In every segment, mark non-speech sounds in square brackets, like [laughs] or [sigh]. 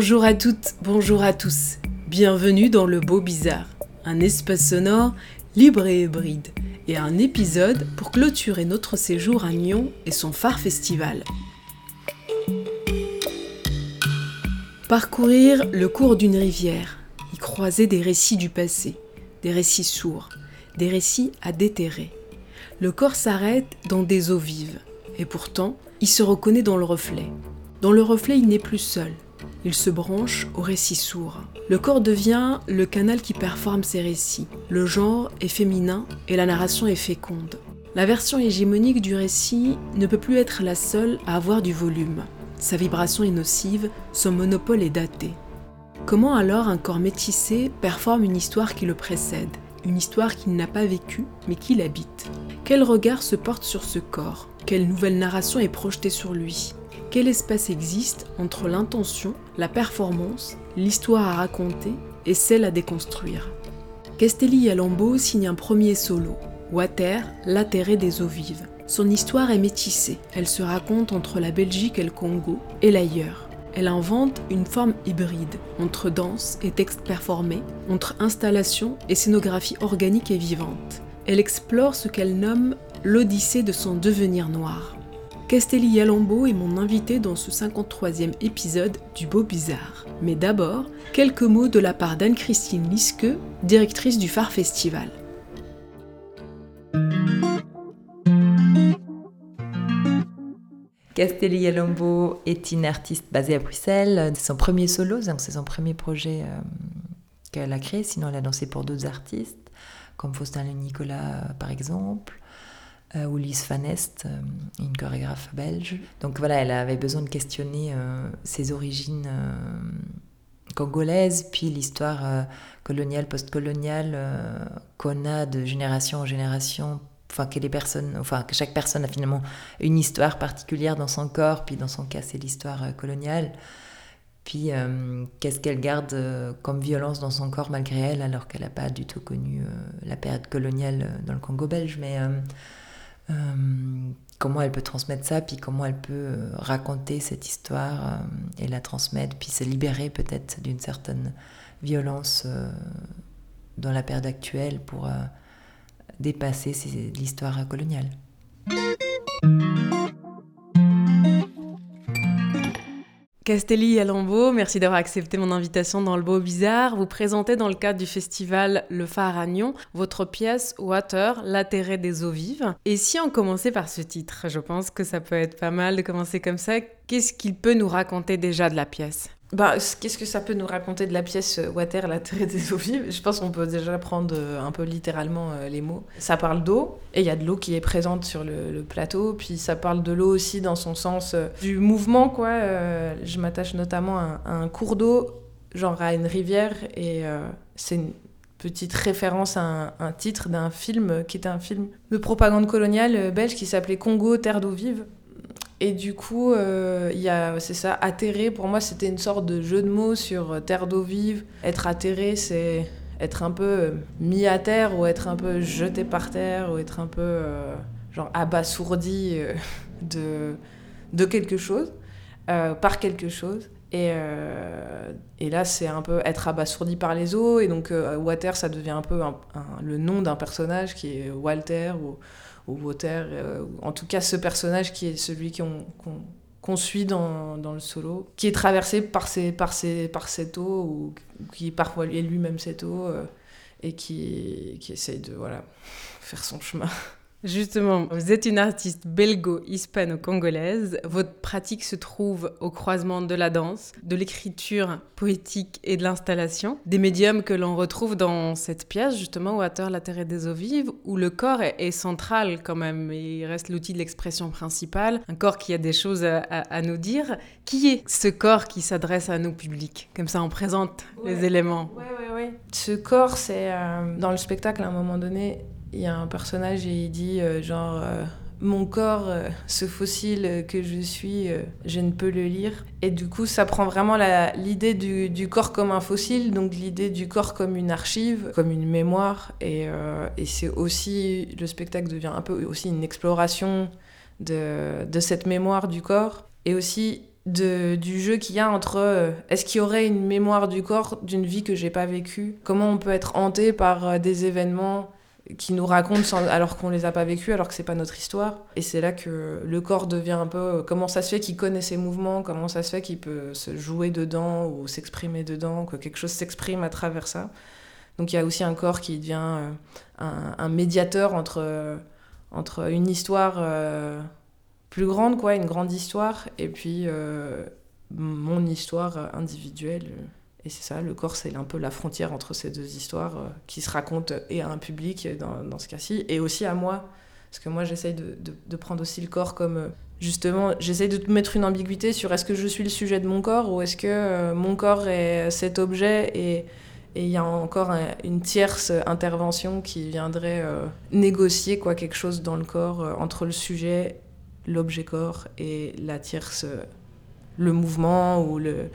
Bonjour à toutes, bonjour à tous. Bienvenue dans Le Beau Bizarre, un espace sonore libre et hybride, et un épisode pour clôturer notre séjour à Nyon et son phare festival. Parcourir le cours d'une rivière, y croiser des récits du passé, des récits sourds, des récits à déterrer. Le corps s'arrête dans des eaux vives, et pourtant, il se reconnaît dans le reflet. Dans le reflet, il n'est plus seul. Il se branche au récit sourd. Le corps devient le canal qui performe ses récits. Le genre est féminin et la narration est féconde. La version hégémonique du récit ne peut plus être la seule à avoir du volume. Sa vibration est nocive, son monopole est daté. Comment alors un corps métissé performe une histoire qui le précède, une histoire qu'il n'a pas vécue mais qui l'habite Quel regard se porte sur ce corps? Quelle nouvelle narration est projetée sur lui? Quel espace existe entre l'intention, la performance, l'histoire à raconter et celle à déconstruire Castelli Yalambo signe un premier solo, Water, l'atterré des eaux vives. Son histoire est métissée, elle se raconte entre la Belgique et le Congo et l'ailleurs. Elle invente une forme hybride, entre danse et texte performé, entre installation et scénographie organique et vivante. Elle explore ce qu'elle nomme l'odyssée de son devenir noir. Castelli Yalambo est mon invité dans ce 53e épisode du Beau Bizarre. Mais d'abord, quelques mots de la part d'Anne-Christine Lisque, directrice du Phare Festival. Castelli Yalambo est une artiste basée à Bruxelles. C'est son premier solo, c'est son premier projet euh, qu'elle a créé. Sinon, elle a dansé pour d'autres artistes, comme Faustin Nicolas, par exemple ou Lise Fanest, euh, une chorégraphe belge. Donc voilà, elle avait besoin de questionner euh, ses origines euh, congolaises, puis l'histoire euh, coloniale, postcoloniale euh, qu'on a de génération en génération. Enfin, que les personnes, enfin que chaque personne a finalement une histoire particulière dans son corps, puis dans son cas c'est l'histoire euh, coloniale. Puis euh, qu'est-ce qu'elle garde euh, comme violence dans son corps malgré elle, alors qu'elle n'a pas du tout connu euh, la période coloniale euh, dans le Congo belge, mais euh, euh, comment elle peut transmettre ça, puis comment elle peut euh, raconter cette histoire euh, et la transmettre, puis se libérer peut-être d'une certaine violence euh, dans la période actuelle pour euh, dépasser l'histoire coloniale. Castelli Yalambo, merci d'avoir accepté mon invitation dans le Beau Bizarre. Vous présentez dans le cadre du festival Le Phare à Nyon votre pièce Water, l'atterré des eaux vives. Et si on commençait par ce titre, je pense que ça peut être pas mal de commencer comme ça. Qu'est-ce qu'il peut nous raconter déjà de la pièce? Bah, qu'est-ce que ça peut nous raconter de la pièce euh, Water, la terre des eaux vives Je pense qu'on peut déjà prendre euh, un peu littéralement euh, les mots. Ça parle d'eau, et il y a de l'eau qui est présente sur le, plateau, puis ça parle de l'eau aussi dans son sens du mouvement, quoi. Je m'attache notamment à, un- cours d'eau, genre à une rivière, et c'est une petite référence à un, un titre d'un film qui était un film de propagande coloniale belge qui s'appelait Congo, terre d'eau vive. Et du coup, euh, c'est ça, atterré, pour moi, c'était une sorte de jeu de mots sur euh, terre d'eau vive. Être atterré, c'est être un peu euh, mis à terre ou être un peu jeté par terre ou être un peu euh, genre abasourdi de, de quelque chose, par quelque chose. Et, et là, c'est un peu être abasourdi par les eaux. Et donc, Water, ça devient un peu le nom d'un personnage qui est Walter ou, ou Water. euh, en tout cas, ce personnage qui est celui qu'on qu'on suit dans, dans le solo, qui est traversé par, ces, par, ces, par cette eau, ou qui parfois est lui-même cette eau, euh, et qui, qui essaye de voilà, faire son chemin. [laughs] Justement, vous êtes une artiste belgo-hispano-congolaise. Votre pratique se trouve au croisement de la danse, de l'écriture poétique et de l'installation. Des médiums que l'on retrouve dans cette pièce, justement, Water, la terre et des eaux vives, où le corps est, central quand même. Il reste l'outil de l'expression principale. Un corps qui a des choses à, nous dire. Qui est ce corps qui s'adresse à nos publics Comme ça, on présente les éléments. Oui, oui, oui. Ce corps, c'est euh, dans le spectacle, à un moment donné, il y a un personnage et il dit euh, genre euh, mon corps, euh, ce fossile que je suis, je ne peux le lire. Et du coup, ça prend vraiment l'idée du, du, corps comme un fossile, donc l'idée du corps comme une archive, comme une mémoire. Et, et c'est aussi, le spectacle devient un peu aussi une exploration de, de cette mémoire du corps. Et aussi de, du jeu qu'il y a entre est-ce qu'il y aurait une mémoire du corps d'une vie que j'ai pas vécue? Comment on peut être hanté par des événements qui nous racontent alors qu'on les a pas vécus, alors que c'est pas notre histoire. Et c'est là que le corps devient un peu euh, comment ça se fait qu'il connaît ses mouvements, comment ça se fait qu'il peut se jouer dedans ou s'exprimer dedans, que quelque chose s'exprime à travers ça. Donc il y a aussi un corps qui devient euh, un, médiateur entre, euh, entre une histoire plus grande, quoi, une grande histoire, et puis mon histoire individuelle. Et c'est ça, le corps, c'est un peu la frontière entre ces deux histoires euh, qui se racontent et à un public dans, ce cas-ci, et aussi à moi. Parce que moi, j'essaye de, de, prendre aussi le corps comme. Euh, justement, j'essaye de mettre une ambiguïté sur est-ce que je suis le sujet de mon corps ou est-ce que euh, mon corps est cet objet et il y a encore une tierce intervention qui viendrait négocier quoi, quelque chose dans le corps entre le sujet, l'objet corps et la tierce, le mouvement ou le,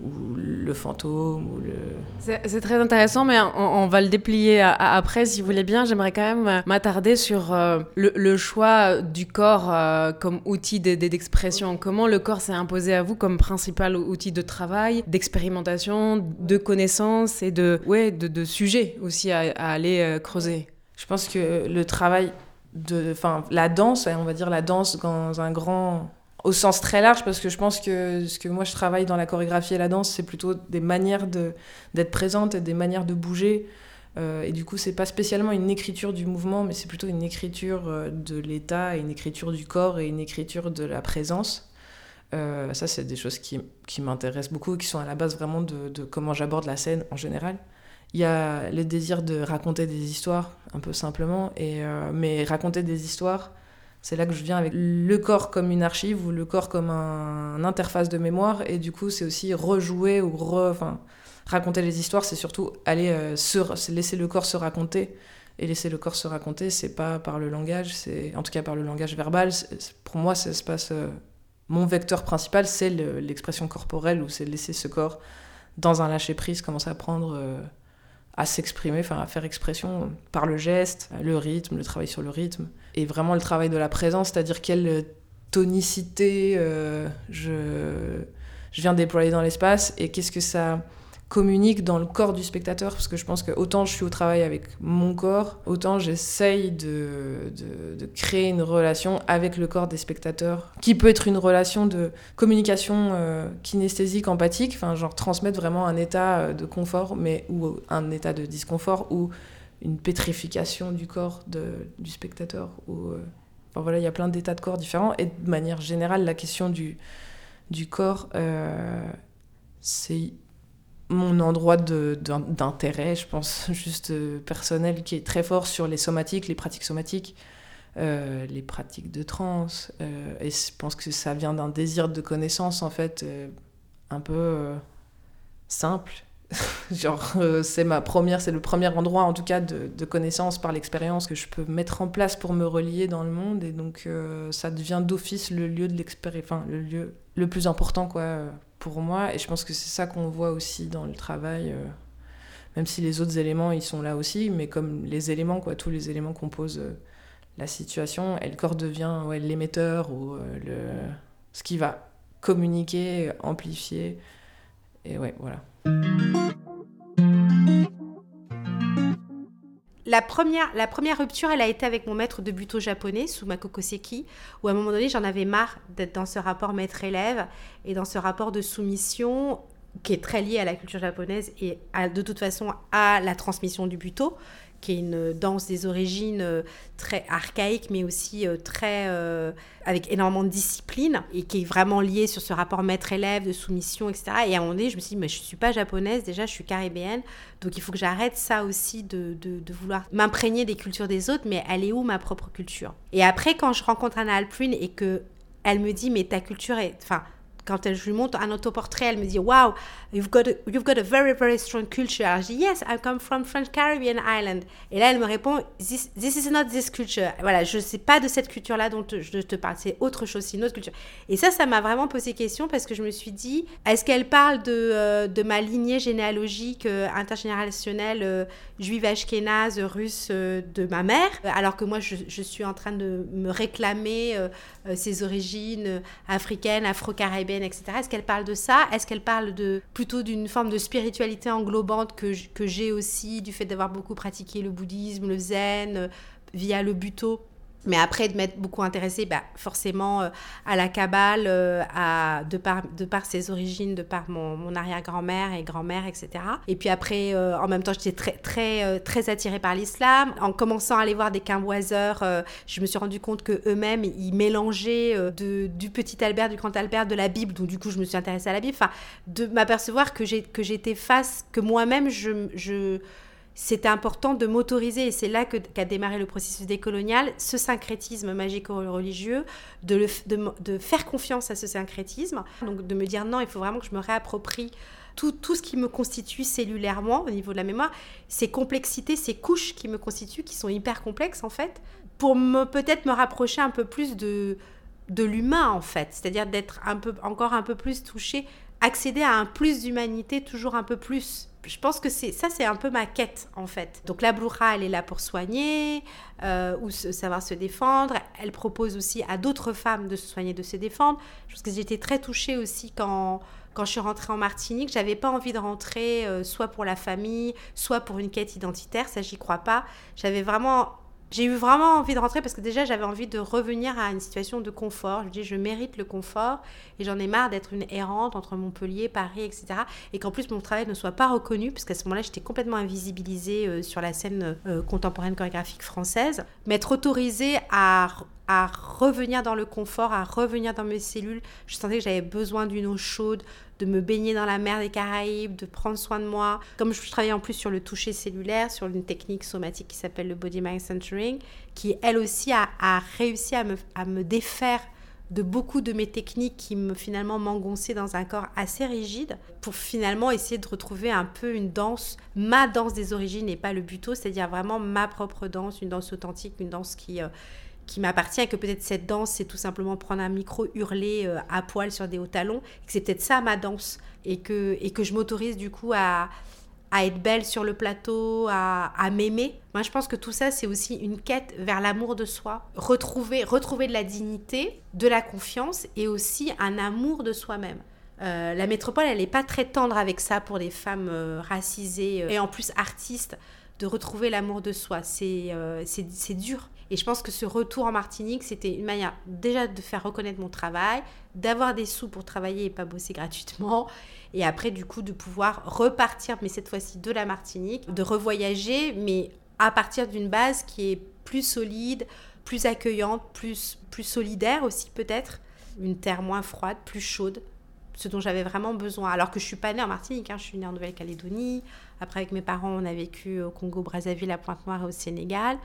ou le fantôme ou le... C'est très intéressant, mais on, va le déplier après si vous voulez bien. J'aimerais quand même m'attarder sur euh, le, choix du corps euh, comme outil d'expression. Comment le corps s'est imposé à vous comme principal outil de travail, d'expérimentation, de connaissance et de, ouais, de, de sujet aussi à, aller euh, creuser? Je pense que le travail de... Enfin, la danse, on va dire la danse dans un grand au sens très large, parce que je pense que ce que moi je travaille dans la chorégraphie et la danse, c'est plutôt des manières d'être présente et des manières de bouger. Euh, et du coup, c'est pas spécialement une écriture du mouvement, mais c'est plutôt une écriture euh, de l'état, une écriture du corps et une écriture de la présence. Euh, ça, c'est des choses qui, qui m'intéressent beaucoup, qui sont à la base vraiment de, de comment j'aborde la scène en général. Il y a le désir de raconter des histoires, un peu simplement, et, mais raconter des histoires c'est là que je viens avec le corps comme une archive ou le corps comme un, interface de mémoire. Et du coup, c'est aussi rejouer ou raconter les histoires, c'est surtout aller euh, se, laisser le corps se raconter. Et laisser le corps se raconter, c'est pas par le langage, c'est en tout cas par le langage verbal. Pour moi, ça se passe. Euh, mon vecteur principal, c'est l'expression corporelle, ou c'est laisser ce corps dans un lâcher prise, commencer à prendre. Euh, à s'exprimer, enfin à faire expression par le geste, le rythme, le travail sur le rythme, et vraiment le travail de la présence, c'est-à-dire quelle tonicité euh, je, je viens déployer dans l'espace et qu'est-ce que ça communique dans le corps du spectateur, parce que je pense que autant je suis au travail avec mon corps, autant j'essaye de, de, créer une relation avec le corps des spectateurs, qui peut être une relation de communication euh, kinesthésique, empathique, enfin genre transmettre vraiment un état euh, de confort, mais ou un état de disconfort, une pétrification du corps de, du spectateur. Ou, euh, enfin, voilà, il y a plein d'états de corps différents, et de manière générale, la question du, du corps, c'est mon endroit d'intérêt, je pense, [laughs] juste euh, personnel, qui est très fort sur les somatiques, les pratiques somatiques, euh, les pratiques de trance. Euh, et je pense que ça vient d'un désir de connaissance, en fait, un peu simple. [laughs] Genre, c'est ma première, c'est le premier endroit, en tout cas, de, connaissance par l'expérience que je peux mettre en place pour me relier dans le monde. Et donc, ça devient d'office le lieu de l'expérience, le lieu le plus important, quoi pour moi. Et je pense que c'est ça qu'on voit aussi dans le travail, euh, même si les autres éléments, ils sont là aussi, mais comme les éléments, quoi, tous les éléments composent euh, la situation, et le corps devient ouais, l'émetteur ou euh, le... ce qui va communiquer, amplifier. Et ouais, voilà. La première, la première rupture, elle a été avec mon maître de buto japonais, Sumako Koseki, où à un moment donné, j'en avais marre d'être dans ce rapport maître-élève et dans ce rapport de soumission qui est très lié à la culture japonaise et de toute façon à la transmission du buto, qui est une danse des origines euh, très archaïque, mais aussi euh, très euh, avec énormément de discipline et qui est vraiment liée sur ce rapport maître-élève, de soumission, etc. Et à un moment donné, je me suis dit, mais je suis pas japonaise, déjà, je suis caribéenne, donc il faut que j'arrête ça aussi de, de, vouloir m'imprégner des cultures des autres, mais elle est où ma propre culture? Et après, quand je rencontre Anna Alpruin et que elle me dit, mais ta culture est, enfin, quand je lui montre un autoportrait, elle me dit Wow, you've got, a, very, very strong culture. Je dis Yes, I come from French Caribbean Island. Et là, elle me répond This, is not this culture. Voilà, je ne sais pas de cette culture-là dont je te parle, c'est autre chose, c'est une autre culture. Et ça, ça m'a vraiment posé question parce que je me suis dit Est-ce qu'elle parle de, euh, ma lignée généalogique euh, intergénérationnelle euh, juive ashkénaze, russe de ma mère Alors que moi, je, suis en train de me réclamer ses origines africaines, afro-caribéennes Est-ce qu'elle parle de ça? Est-ce qu'elle parle de plutôt d'une forme de spiritualité englobante que, que j'ai aussi, du fait d'avoir beaucoup pratiqué le bouddhisme, le zen, euh, via le buto? Mais après, de m'être beaucoup intéressée, bah, forcément, euh, à la Kabbale, euh, à, de, par, de par ses origines, de par mon, mon arrière-grand-mère et grand-mère, etc. Et puis après, euh, en même temps, j'étais très, très, euh, très attirée par l'islam. En commençant à aller voir des quimboiseurs, euh, je me suis rendu compte qu'eux-mêmes, ils mélangeaient euh, de, du petit Albert, du grand Albert, de la Bible. Donc, du coup, je me suis intéressée à la Bible. Enfin, de m'apercevoir que j'étais face, que moi-même, je... je c'était important de m'autoriser, et c'est là qu'a qu démarré le processus décolonial, ce syncrétisme magico-religieux, de, faire confiance à ce syncrétisme, donc de me dire non, il faut vraiment que je me réapproprie tout, ce qui me constitue cellulairement au niveau de la mémoire, ces complexités, ces couches qui me constituent, qui sont hyper complexes en fait, pour peut-être me rapprocher un peu plus de, l'humain en fait, c'est-à-dire d'être encore un peu plus touché, accéder à un plus d'humanité, toujours un peu plus je pense que c'est ça, c'est un peu ma quête en fait. Donc la Bloucha, elle est là pour soigner euh, ou savoir se défendre. Elle propose aussi à d'autres femmes de se soigner, de se défendre. Je pense que j'étais très touchée aussi quand quand je suis rentrée en Martinique, j'avais pas envie de rentrer euh, soit pour la famille, soit pour une quête identitaire. Ça, j'y crois pas. J'avais vraiment j'ai eu vraiment envie de rentrer parce que déjà j'avais envie de revenir à une situation de confort. Je dis je mérite le confort et j'en ai marre d'être une errante entre Montpellier, Paris, etc. Et qu'en plus mon travail ne soit pas reconnu parce qu'à ce moment-là j'étais complètement invisibilisée euh, sur la scène euh, contemporaine chorégraphique française. M'être autorisée à à revenir dans le confort, à revenir dans mes cellules. Je sentais que j'avais besoin d'une eau chaude, de me baigner dans la mer des Caraïbes, de prendre soin de moi. Comme je travaillais en plus sur le toucher cellulaire, sur une technique somatique qui s'appelle le Body Mind Centering, qui elle aussi a, réussi à me, défaire de beaucoup de mes techniques qui me finalement m'engonçaient dans un corps assez rigide pour finalement essayer de retrouver un peu une danse, ma danse des origines et pas le buto, c'est-à-dire vraiment ma propre danse, une danse authentique, une danse qui, euh, qui m'appartient que peut-être cette danse, c'est tout simplement prendre un micro, hurler euh, à poil sur des hauts talons, et que c'est peut-être ça ma danse, et que, et que je m'autorise du coup à, à être belle sur le plateau, à, m'aimer. Moi, je pense que tout ça, c'est aussi une quête vers l'amour de soi, retrouver, retrouver de la dignité, de la confiance, et aussi un amour de soi-même. Euh, la métropole, elle n'est pas très tendre avec ça pour les femmes euh, racisées et en plus artistes, de retrouver l'amour de soi. C'est euh, dur. Et je pense que ce retour en Martinique, c'était une manière déjà de faire reconnaître mon travail, d'avoir des sous pour travailler et pas bosser gratuitement. Et après, du coup, de pouvoir repartir, mais cette fois-ci de la Martinique, de revoyager, mais à partir d'une base qui est plus solide, plus accueillante, plus, plus solidaire aussi peut-être. Une terre moins froide, plus chaude, ce dont j'avais vraiment besoin. Alors que je suis pas née en Martinique, hein, je suis née en Nouvelle-Calédonie. Après, avec mes parents, on a vécu au Congo, Brazzaville, à Pointe-Noire et au Sénégal.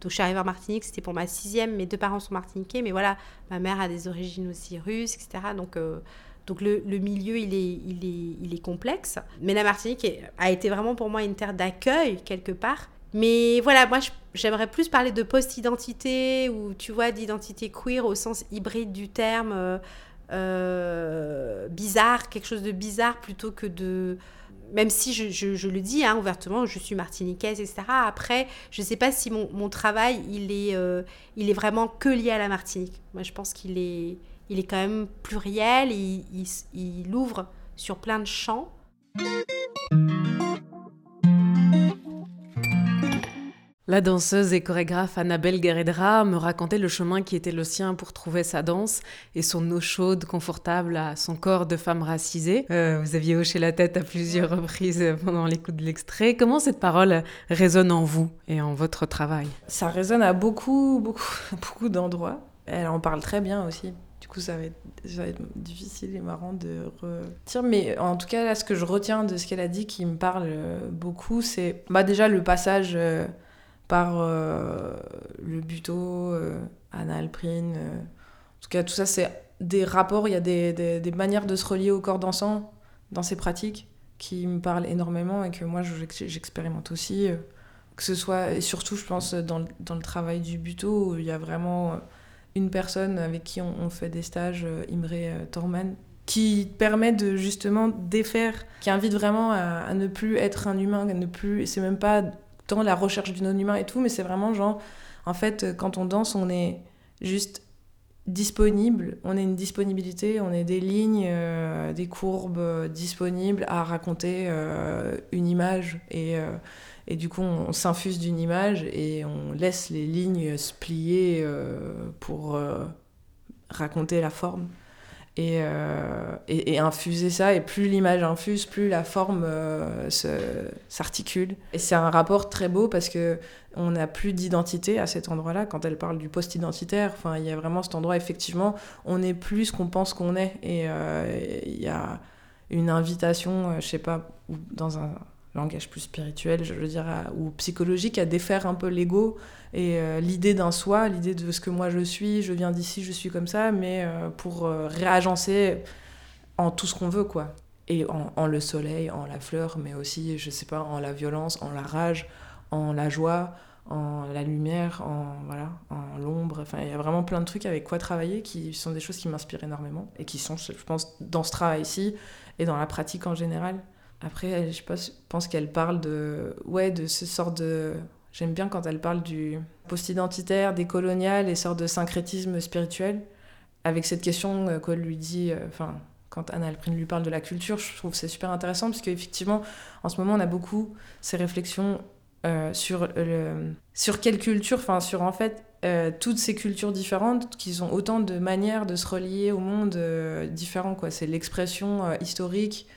Donc, je suis arrivée en Martinique, c'était pour ma sixième. Mes deux parents sont martiniquais, mais voilà, ma mère a des origines aussi russes, etc. Donc, euh, donc le, milieu, il est, il, est, il est complexe. Mais la Martinique a été vraiment pour moi une terre d'accueil, quelque part. Mais voilà, moi, j'aimerais plus parler de post-identité ou, tu vois, d'identité queer au sens hybride du terme. Euh, euh, bizarre, quelque chose de bizarre plutôt que de... Même si je, je, le dis hein, ouvertement, je suis martiniquaise, etc. Après, je ne sais pas si mon, mon travail, il est, euh, il est vraiment que lié à la Martinique. Moi, je pense qu'il est, il est quand même pluriel, il, il, il ouvre sur plein de champs. La danseuse et chorégraphe Annabelle Guerredra me racontait le chemin qui était le sien pour trouver sa danse et son eau chaude confortable à son corps de femme racisée. Euh, vous aviez hoché la tête à plusieurs reprises pendant l'écoute de l'extrait. Comment cette parole résonne en vous et en votre travail? Ça résonne à beaucoup, beaucoup, [laughs] beaucoup d'endroits. Elle en parle très bien aussi. Du coup, ça va, être, difficile et marrant de retirer. Mais en tout cas, là, ce que je retiens de ce qu'elle a dit qui me parle beaucoup, c'est bah, déjà le passage... Euh, par euh, le buto, euh, Anna Alprine. Euh. En tout cas, tout ça, c'est des rapports, il y a des, des, manières de se relier au corps dansant dans ces pratiques qui me parlent énormément et que moi, j'expérimente aussi. Que ce soit, et surtout, je pense, dans, dans le travail du buto, où il y a vraiment une personne avec qui on, fait des stages, Imre Torman, qui permet de justement défaire, qui invite vraiment à, ne plus être un humain, à ne plus, c'est même pas tant la recherche du non-humain et tout, mais c'est vraiment genre, en fait, quand on danse, on est juste disponible, on est une disponibilité, on est des lignes, euh, des courbes euh, disponibles à raconter euh, une image et, et du coup on, s'infuse d'une image et on laisse les lignes se plier pour raconter la forme. Euh, et, et, infuser ça. Et plus l'image infuse, plus la forme euh, s'articule. Et c'est un rapport très beau parce que on n'a plus d'identité à cet endroit-là. Quand elle parle du post-identitaire, enfin, il y a vraiment cet endroit, effectivement, on n'est plus ce qu'on pense qu'on est. Et euh, il y a une invitation, je sais pas, dans un langage plus spirituel, je veux dire, ou psychologique, à défaire un peu l'ego et euh, l'idée d'un soi, l'idée de ce que moi je suis, je viens d'ici, je suis comme ça, mais euh, pour euh, réagencer en tout ce qu'on veut, quoi. Et en, le soleil, en la fleur, mais aussi, je sais pas, en la violence, en la rage, en la joie, en la lumière, en voilà, en l'ombre. Enfin, il y a vraiment plein de trucs avec quoi travailler qui sont des choses qui m'inspirent énormément et qui sont, je pense, dans ce travail-ci et dans la pratique en général. Après, je pense qu'elle parle de, ouais, de ce sort de J'aime bien quand elle parle du post-identitaire, des coloniales et sortes de syncrétisme spirituel, avec cette question euh, qu'elle lui dit, euh, enfin, quand Anna Alprin lui parle de la culture, je trouve c'est super intéressant parce qu'effectivement, en ce moment, on a beaucoup ces réflexions euh, sur, le, sur quelle culture, enfin, sur en fait toutes ces cultures différentes qui ont autant de manières de se relier au monde différent, quoi. C'est l'expression historique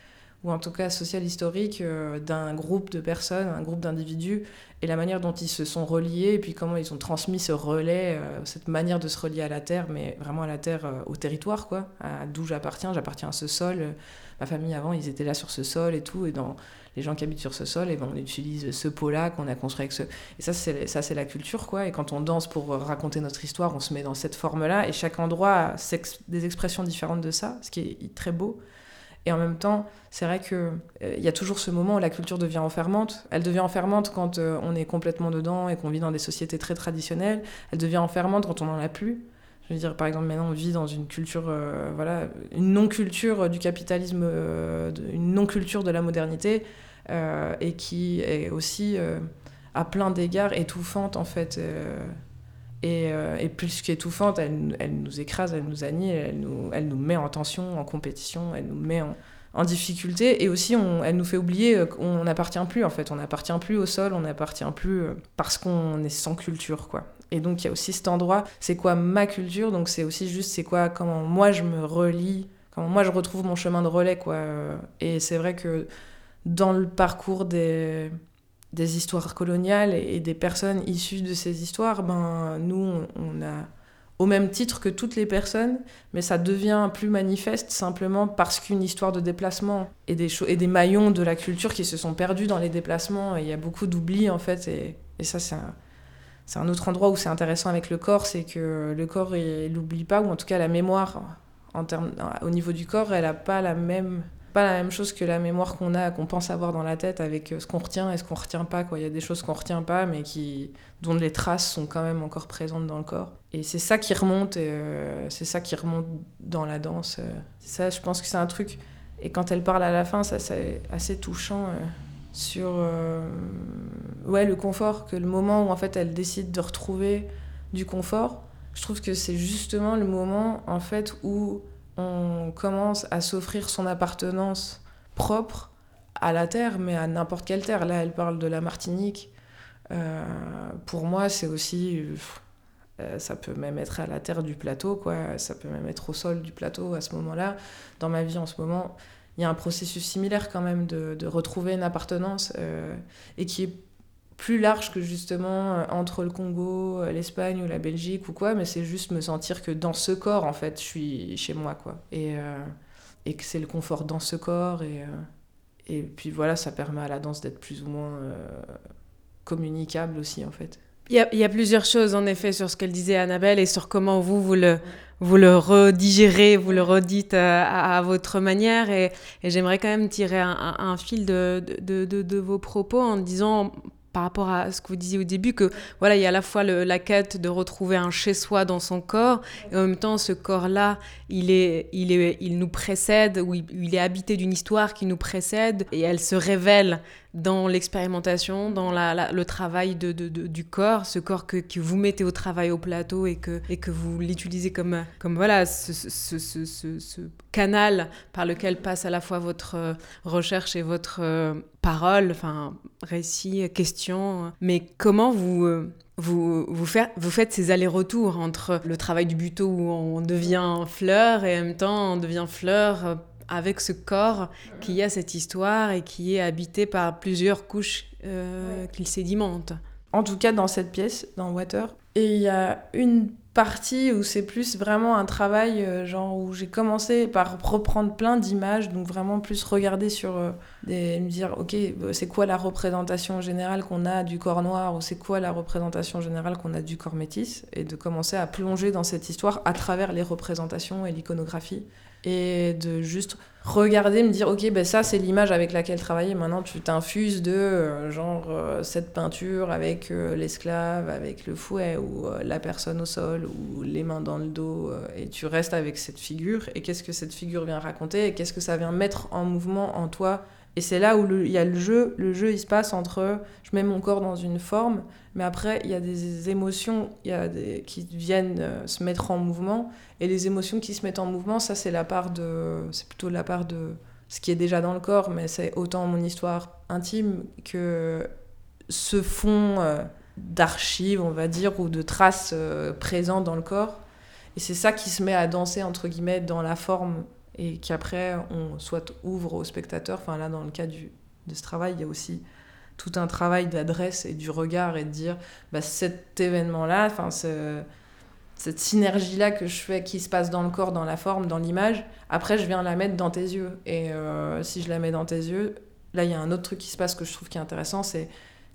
ou en tout cas social historique euh, d'un groupe de personnes, un groupe d'individus, et la manière dont ils se sont reliés, et puis comment ils ont transmis ce relais, euh, cette manière de se relier à la terre, mais vraiment à la terre, euh, au territoire, quoi, à d'où j'appartiens, j'appartiens à ce sol. ma famille avant, ils étaient là sur ce sol et tout, et dans les gens qui habitent sur ce sol, et ben, on utilise ce pot-là qu'on a construit avec ce... Et ça, c'est, ça, c'est la culture, quoi. Et quand on danse pour raconter notre histoire, on se met dans cette forme-là, et chaque endroit a des expressions différentes de ça, ce qui est très beau. Et en même temps, c'est vrai qu'il euh, il y a toujours ce moment où la culture devient enfermante. Elle devient enfermante quand euh, on est complètement dedans et qu'on vit dans des sociétés très traditionnelles. Elle devient enfermante quand on n'en a plus. Je veux dire, par exemple, maintenant, on vit dans une culture, euh, voilà, une non-culture du capitalisme, une non-culture de la modernité, et qui est aussi, à plein d'égards, étouffante, en fait. Et, et, plus qu'étouffante, elle, elle, nous écrase, elle nous annihile, elle nous, elle nous met en tension, en compétition, elle nous met en, difficulté. Et aussi, elle nous fait oublier qu'on n'appartient plus, en fait. On n'appartient plus au sol, on n'appartient plus euh, parce qu'on est sans culture, quoi. Et donc, il y a aussi cet endroit, c'est quoi ma culture? Donc, c'est aussi juste, c'est quoi, comment moi je me relie, comment moi je retrouve mon chemin de relais, quoi. Et c'est vrai que dans le parcours des des histoires coloniales et des personnes issues de ces histoires, ben, nous, on a au même titre que toutes les personnes, mais ça devient plus manifeste simplement parce qu'une histoire de déplacement et des, et des maillons de la culture qui se sont perdus dans les déplacements, il y a beaucoup d'oubli en fait, et, ça c'est un, autre endroit où c'est intéressant avec le corps, c'est que le corps il n'oublie pas, ou en tout cas la mémoire au niveau du corps, elle n'a pas la même pas la même chose que la mémoire qu'on a, qu'on pense avoir dans la tête avec euh, ce qu'on retient et ce qu'on retient pas. Il y a des choses qu'on retient pas, mais qui, dont les traces sont quand même encore présentes dans le corps. Et c'est ça qui remonte, euh, c'est ça qui remonte dans la danse. Euh. Ça, je pense que c'est un truc. Et quand elle parle à la fin, ça c'est assez touchant sur ouais, le confort, que le moment où en fait elle décide de retrouver du confort, je trouve que c'est justement le moment en fait où on commence à s'offrir son appartenance propre à la terre, mais à n'importe quelle terre. Là, elle parle de la Martinique. Euh, pour moi, c'est aussi. euh, ça peut même être à la terre du plateau, quoi. Ça peut même être au sol du plateau à ce moment-là. Dans ma vie en ce moment, il y a un processus similaire quand même de, retrouver une appartenance euh, et qui est plus large que justement euh, entre le Congo, euh, l'Espagne ou la Belgique ou quoi, mais c'est juste me sentir que dans ce corps, en fait, je suis chez moi, quoi. Et, euh, et que c'est le confort dans ce corps. Et, et puis voilà, ça permet à la danse d'être plus ou moins communicable aussi, en fait. Il y, a, il y a plusieurs choses en effet sur ce qu'elle disait Annabelle et sur comment vous vous le vous le redigérez, vous le redites à, votre manière et, j'aimerais quand même tirer un, fil de, de vos propos en disant par rapport à ce que vous disiez au début que voilà il y a à la fois la quête de retrouver un chez soi dans son corps et en même temps ce corps là il est il est il nous précède ou il, est habité d'une histoire qui nous précède et elle se révèle dans l'expérimentation, dans le travail du corps, ce corps que, vous mettez au travail au plateau et que, et que vous l'utilisez comme, comme voilà, ce, ce- ce- ce- canal par lequel passe à la fois votre euh, recherche et votre euh, parole, enfin récit, question. Mais comment vous... euh, vous, vous, faire- vous faites ces allers-retours entre le travail du buto où on devient fleur et en même temps on devient fleur euh, avec ce corps qui a cette histoire et qui est habité par plusieurs couches euh, qu'il sédimente. En tout cas, dans cette pièce, dans Water. Et il y a une partie où c'est plus vraiment un travail, euh, genre où j'ai commencé par reprendre plein d'images, donc vraiment plus regarder sur euh, des. me dire, ok, euh, c'est quoi la représentation générale qu'on a du corps noir, ou c'est quoi la représentation générale qu'on a du corps métis, et de commencer à plonger dans cette histoire à travers les représentations et l'iconographie et de juste regarder, me dire ok ben ça c'est l'image avec laquelle travailler. Maintenant tu t'infuses de euh, genre euh, cette peinture avec euh, l'esclave, avec le fouet ou la personne au sol ou les mains dans le dos et tu restes avec cette figure et qu'est-ce que cette figure vient raconter et qu'est-ce que ça vient mettre en mouvement en toi. Et c'est là où il y a le jeu. Le jeu il se passe entre je mets mon corps dans une forme, mais après il y a des émotions qui viennent euh, se mettre en mouvement et les émotions qui se mettent en mouvement, ça c'est la part de, c'est plutôt la part de ce qui est déjà dans le corps, mais c'est autant mon histoire intime que ce fond euh, d'archives, on va dire, ou de traces euh, présentes dans le corps. Et c'est ça qui se met à danser entre guillemets dans la forme et qu'après on soit ouvre au spectateur. Enfin là, dans le cas du, de ce travail, il y a aussi tout un travail d'adresse et du regard et de dire bah, cet événement-là, enfin ce- cette synergie-là que je fais qui se passe dans le corps, dans la forme, dans l'image, après je viens la mettre dans tes yeux. Et euh, si je la mets dans tes yeux, là il y a un autre truc qui se passe que je trouve qui est intéressant, c'est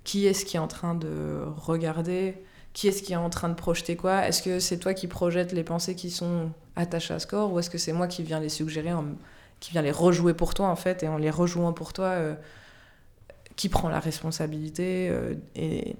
qui est-ce qui est en train de regarder, qui est-ce qui est en train de projeter quoi? Est-ce que c'est toi qui projettes les pensées qui sont attachées à ce corps ou est-ce que c'est moi qui viens les suggérer, qui viens les rejouer pour toi en fait et en les rejouant pour toi, euh, qui prend la responsabilité euh, et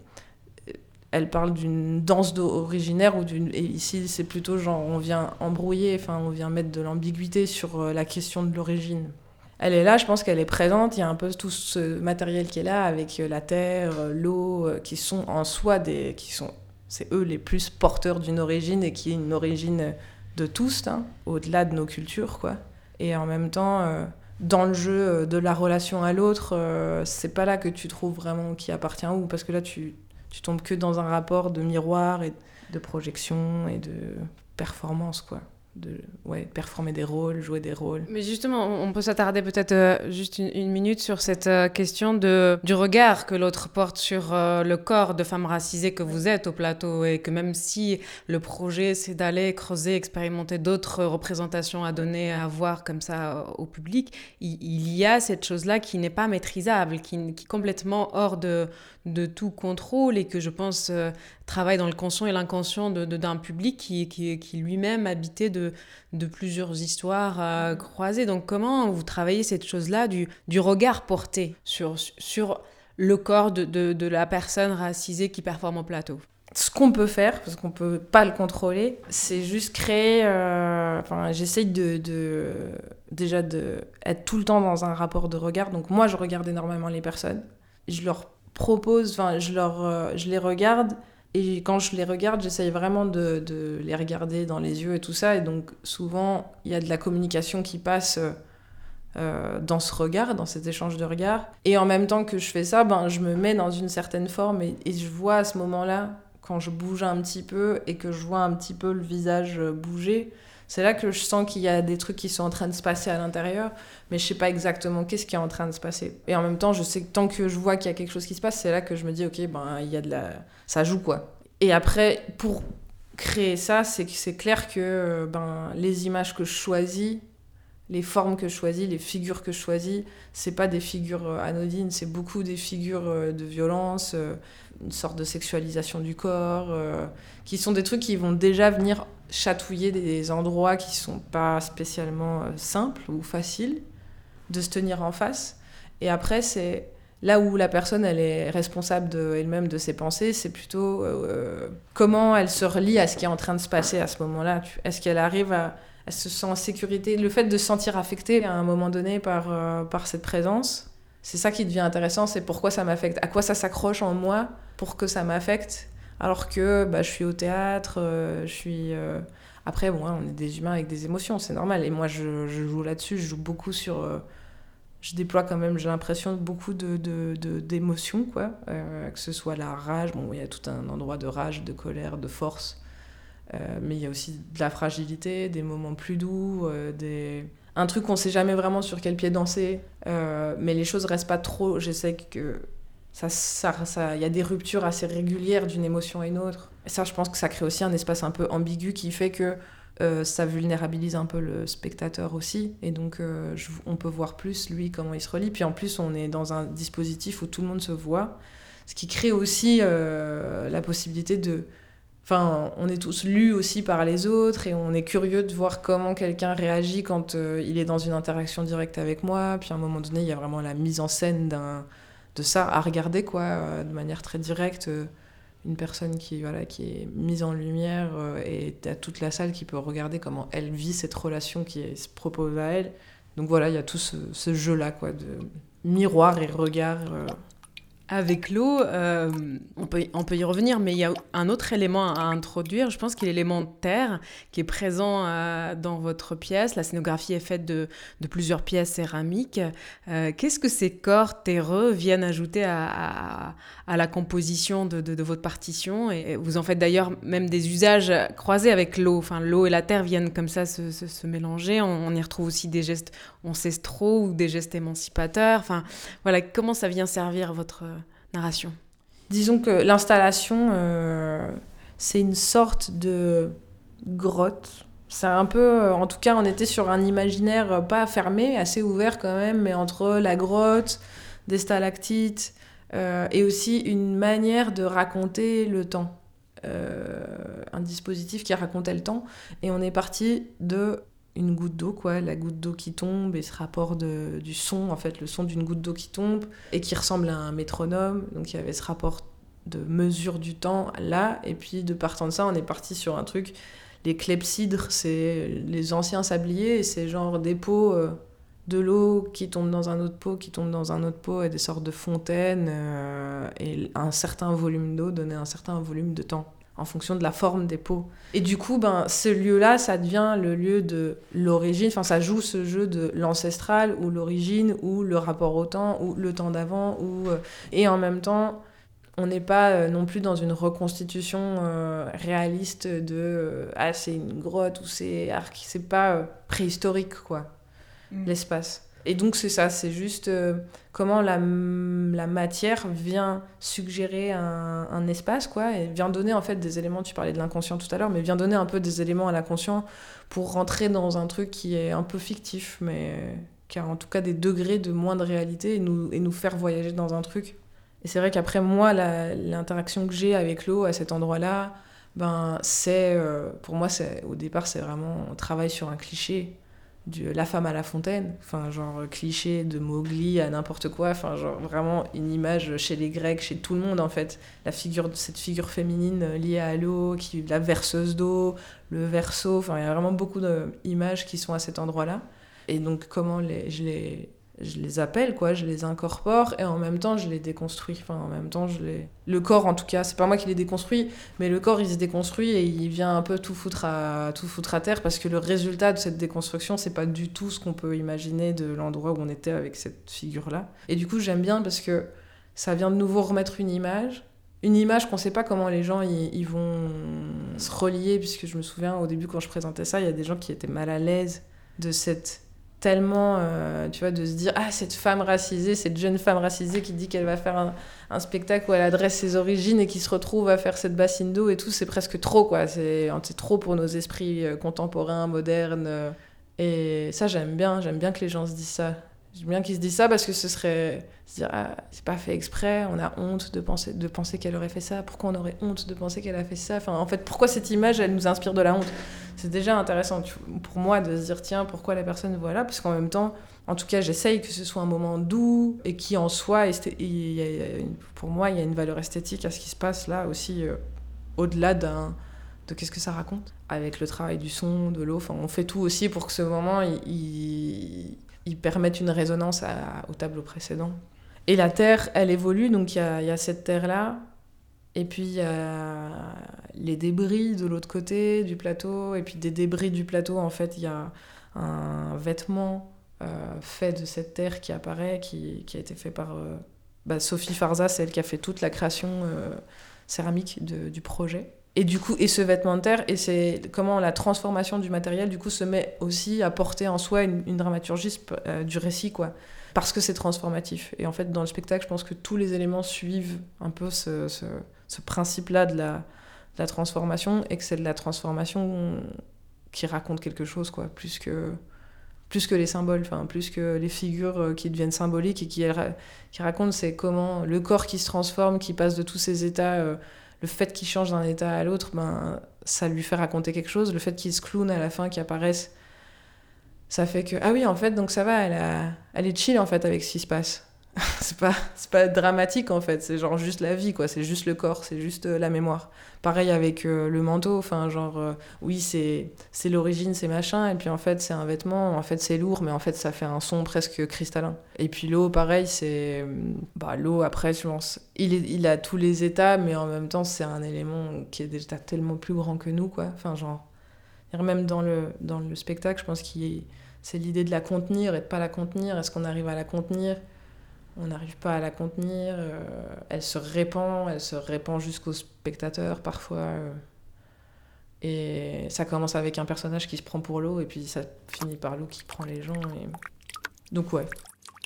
elle parle d'une danse d'o- originaire ou d'une et ici c'est plutôt genre on vient embrouiller enfin on vient mettre de l'ambiguïté sur euh, la question de l'origine. Elle est là je pense qu'elle est présente il y a un peu tout ce matériel qui est là avec euh, la terre euh, l'eau euh, qui sont en soi des qui sont c'est eux les plus porteurs d'une origine et qui est une origine de tous hein, au-delà de nos cultures quoi et en même temps euh, dans le jeu euh, de la relation à l'autre euh, c'est pas là que tu trouves vraiment qui appartient où parce que là tu tu tombes que dans un rapport de miroir et de projection et de performance, quoi. De ouais, performer des rôles, jouer des rôles. Mais justement, on peut s'attarder peut-être euh, juste une, minute sur cette euh, question de, du regard que l'autre porte sur euh, le corps de femme racisée que vous êtes au plateau et que même si le projet c'est d'aller creuser, expérimenter d'autres représentations à donner, à voir comme ça au public, il, y a cette chose-là qui n'est pas maîtrisable, qui, est complètement hors de, de tout contrôle et que je pense travaille dans le conscient et l'inconscient de- de- d'un public qui, qui, qui lui-même habité de, de plusieurs histoires euh, croisées. Donc comment vous travaillez cette chose-là du, du regard porté sur, sur le corps de, de, de la personne racisée qui performe au plateau? Ce qu'on peut faire, parce qu'on peut pas le contrôler, c'est juste créer. euh, Enfin, j'essaye de, de déjà de être tout le temps dans un rapport de regard. Donc moi, je regarde énormément les personnes. Je leur propose, enfin, je leur, euh, je les regarde. Et quand je les regarde, j'essaye vraiment de, les regarder dans les yeux et tout ça. Et donc, souvent, il y a de la communication qui passe euh, dans ce regard, dans cet échange de regards. Et en même temps que je fais ça, ben, je me mets dans une certaine forme et, et je vois à ce moment-là, quand je bouge un petit peu et que je vois un petit peu le visage bouger, c'est là que je sens qu'il y a des trucs qui sont en train de se passer à l'intérieur, mais je sais pas exactement qu'est-ce qui est en train de se passer. Et en même temps, je sais que tant que je vois qu'il y a quelque chose qui se passe, c'est là que je me dis, ok, ben, il y a de la... ça joue quoi. Et après, pour créer ça, c'est clair que ben, les images que je choisis, les formes que je choisis, les figures que je choisis, c'est pas des figures euh, anodines, c'est beaucoup des figures euh, de violence, euh, une sorte de sexualisation du corps, qui sont des trucs qui vont déjà venir chatouiller des endroits qui sont pas spécialement simples ou faciles de se tenir en face. Et après, c'est là où la personne elle est responsable elle-même de ses pensées, c'est plutôt comment elle se relie à ce qui est en train de se passer à ce moment-là. Est-ce qu'elle arrive à se sent en sécurité? Le fait de se sentir affectée à un moment donné par, euh, par cette présence, c'est ça qui devient intéressant, c'est pourquoi ça m'affecte, à quoi ça s'accroche en moi pour que ça m'affecte, alors que bah, je suis au théâtre, euh, je suis... Euh, après, bon, on est des humains avec des émotions, c'est normal. Et moi, je, joue là-dessus, je joue beaucoup sur... je déploie quand même, j'ai l'impression, beaucoup d'émotions, de, de, quoi. que ce soit la rage, bon, il y a tout un endroit de rage, de colère, de force euh, mais il y a aussi de la fragilité, des moments plus doux, euh, des... un truc qu'on sait jamais vraiment sur quel pied danser. Euh, mais les choses restent pas trop. Je sais que ça, ça, ça, y a des ruptures assez régulières d'une émotion à une autre. Et ça, je pense que ça crée aussi un espace un peu ambigu qui fait que ça vulnérabilise un peu le spectateur aussi. Et donc, on peut voir plus, lui, comment il se relie. Puis en plus, on est dans un dispositif où tout le monde se voit. Ce qui crée aussi la possibilité de Enfin, on est tous lus aussi par les autres et on est curieux de voir comment quelqu'un réagit quand euh, il est dans une interaction directe avec moi. Puis à un moment donné, il y a vraiment la mise en scène de ça à regarder, quoi, euh, de manière très directe. Euh, une personne qui, voilà, qui est mise en lumière et à toute la salle qui peut regarder comment elle vit cette relation qui se propose à elle. Donc voilà, il y a tout ce, ce jeu-là, quoi, de miroir et regard. Avec l'eau, euh, on, peut, y revenir, mais il y a un autre élément à introduire. Je pense qu'il est l'élément terre qui est présent euh, dans votre pièce. La scénographie est faite de, plusieurs pièces céramiques. Euh, qu'est-ce que ces corps terreux viennent ajouter à, la composition de, votre partition? Et vous en faites d'ailleurs même des usages croisés avec l'eau. Enfin, l'eau et la terre viennent comme ça se, se, mélanger. On, on, y retrouve aussi des gestes ancestraux ou des gestes émancipateurs. Enfin, voilà, comment ça vient servir votre Disons que l'installation, euh, c'est une sorte de grotte. C'est un peu, euh, en tout cas, on était sur un imaginaire euh, pas fermé, assez ouvert quand même, mais entre la grotte, des stalactites, et aussi une manière de raconter le temps. un dispositif qui racontait le temps. Et on est parti de une goutte d'eau, quoi, la goutte d'eau qui tombe et ce rapport de, du son, en fait, le son d'une goutte d'eau qui tombe et qui ressemble à un métronome. Donc il y avait ce rapport de mesure du temps là, et puis de partant de ça, on est parti sur un truc. Les clepsydres, c'est les anciens sabliers, c'est genre des pots euh, de l'eau qui tombe dans un autre pot, qui tombe dans un autre pot, et des sortes de fontaines, euh, et un certain volume d'eau donnait un certain volume de temps en fonction de la forme des pots. Et du coup, ben, ce lieu-là, ça devient le lieu de l'origine, enfin ça joue ce jeu de l'ancestral ou l'origine ou le rapport au temps ou le temps d'avant. ou euh, Et en même temps, on n'est pas euh, non plus dans une reconstitution euh, réaliste de ah c'est une grotte ou c'est c'est pas préhistorique quoi mm. l'espace et donc c'est ça, c'est juste euh, comment la, matière vient suggérer un, un, espace, quoi, et vient donner en fait des éléments, tu parlais de l'inconscient tout à l'heure, mais vient donner un peu des éléments à l'inconscient pour rentrer dans un truc qui est un peu fictif, mais qui a en tout cas des degrés de moins de réalité et nous, et nous faire voyager dans un truc. Et c'est vrai qu'après moi, l'interaction que j'ai avec l'eau à cet endroit-là, ben c'est, euh, pour moi, au départ, c'est vraiment, on travaille sur un cliché la femme à la fontaine, enfin genre cliché de Mowgli à n'importe quoi, enfin genre vraiment une image chez les Grecs, chez tout le monde en fait, la figure cette figure féminine liée à l'eau, qui la verseuse d'eau, le verso, enfin il y a vraiment beaucoup d'images qui sont à cet endroit-là. Et donc comment les, je les je les appelle, quoi, je les incorpore et en même temps je les déconstruis. Enfin, en même temps, je les. Le corps, en tout cas, c'est pas moi qui les déconstruis, mais le corps il se déconstruit et il vient un peu tout foutre à, tout foutre à terre parce que le résultat de cette déconstruction, c'est pas du tout ce qu'on peut imaginer de l'endroit où on était avec cette figure-là. Et du coup, j'aime bien parce que ça vient de nouveau remettre une image. Une image qu'on sait pas comment les gens ils vont se relier, puisque je me souviens au début quand je présentais ça, il y a des gens qui étaient mal à l'aise de cette tellement, euh, tu vois, de se dire, ah, cette femme racisée, cette jeune femme racisée qui dit qu'elle va faire un, spectacle où elle adresse ses origines et qui se retrouve à faire cette bassine d'eau et tout, c'est presque trop, quoi. C'est trop pour nos esprits euh, contemporains, modernes. Euh. Et ça, j'aime bien, j'aime bien que les gens se disent ça. J'aime bien qu'ils se disent ça parce que ce serait ah, c'est pas fait exprès, on a honte de penser de penser qu'elle aurait fait ça. Pourquoi on aurait honte de penser qu'elle a fait ça? Enfin, en fait, pourquoi cette image elle nous inspire de la honte? C'est déjà intéressant pour moi de se dire tiens pourquoi la personne voit là? Parce qu'en même temps, en tout cas, j'essaye que ce soit un moment doux et qui en soi, pour moi, il y a une valeur esthétique à ce qui se passe là aussi euh, au-delà d'un de qu'est-ce que ça raconte avec le travail du son, de l'eau. On fait tout aussi pour que ce moment il ils permettent une résonance au tableau précédent. Et la Terre, elle évolue, donc il y a, cette Terre-là, et puis a les débris de l'autre côté du plateau, et puis des débris du plateau, en fait, il y a un vêtement euh, fait de cette Terre qui apparaît, qui, a été fait par euh, bah, Sophie Farza, c'est elle qui a fait toute la création euh, céramique du projet. Et du coup, et ce vêtement de terre, et c'est comment la transformation du matériel, du coup, se met aussi à porter en soi une, dramaturgie euh, du récit, quoi. Parce que c'est transformatif. Et en fait, dans le spectacle, je pense que tous les éléments suivent un peu ce, principe-là de la, transformation, et que c'est de la transformation qui raconte quelque chose, quoi, plus que, plus que les symboles, enfin, plus que les figures euh, qui deviennent symboliques et qui, qui racontent, c'est comment le corps qui se transforme, qui passe de tous ces états. Euh, le fait qu'il change d'un état à l'autre, ben, ça lui fait raconter quelque chose. Le fait qu'il se clown à la fin, qu'il apparaisse, ça fait que, ah oui, en fait, donc ça va, elle, elle est chill en fait avec ce qui se passe. [laughs] c'est pas c'est pas dramatique en fait. C'est genre juste la vie quoi. C'est juste le corps c'est juste euh, la mémoire. Pareil avec euh, le manteau. Enfin genre euh, oui c'est c'est l'origine c'est machin. Et puis en fait c'est un vêtement. En fait c'est lourd mais en fait ça fait un son presque cristallin. Et puis l'eau pareil c'est bah l'eau après je pense il il a tous les états mais en même temps c'est un élément qui est déjà tellement plus grand que nous quoi. Enfin genre même dans le dans le spectacle je pense qu'il c'est l'idée de la contenir et de pas la contenir. Est-ce qu'on arrive à la contenir? On n'arrive pas à la contenir, euh, elle se répand, elle se répand jusqu'aux spectateurs parfois. Euh. et ça commence avec un personnage qui se prend pour l'eau et puis ça finit par l'eau qui prend les gens. Et... Donc ouais.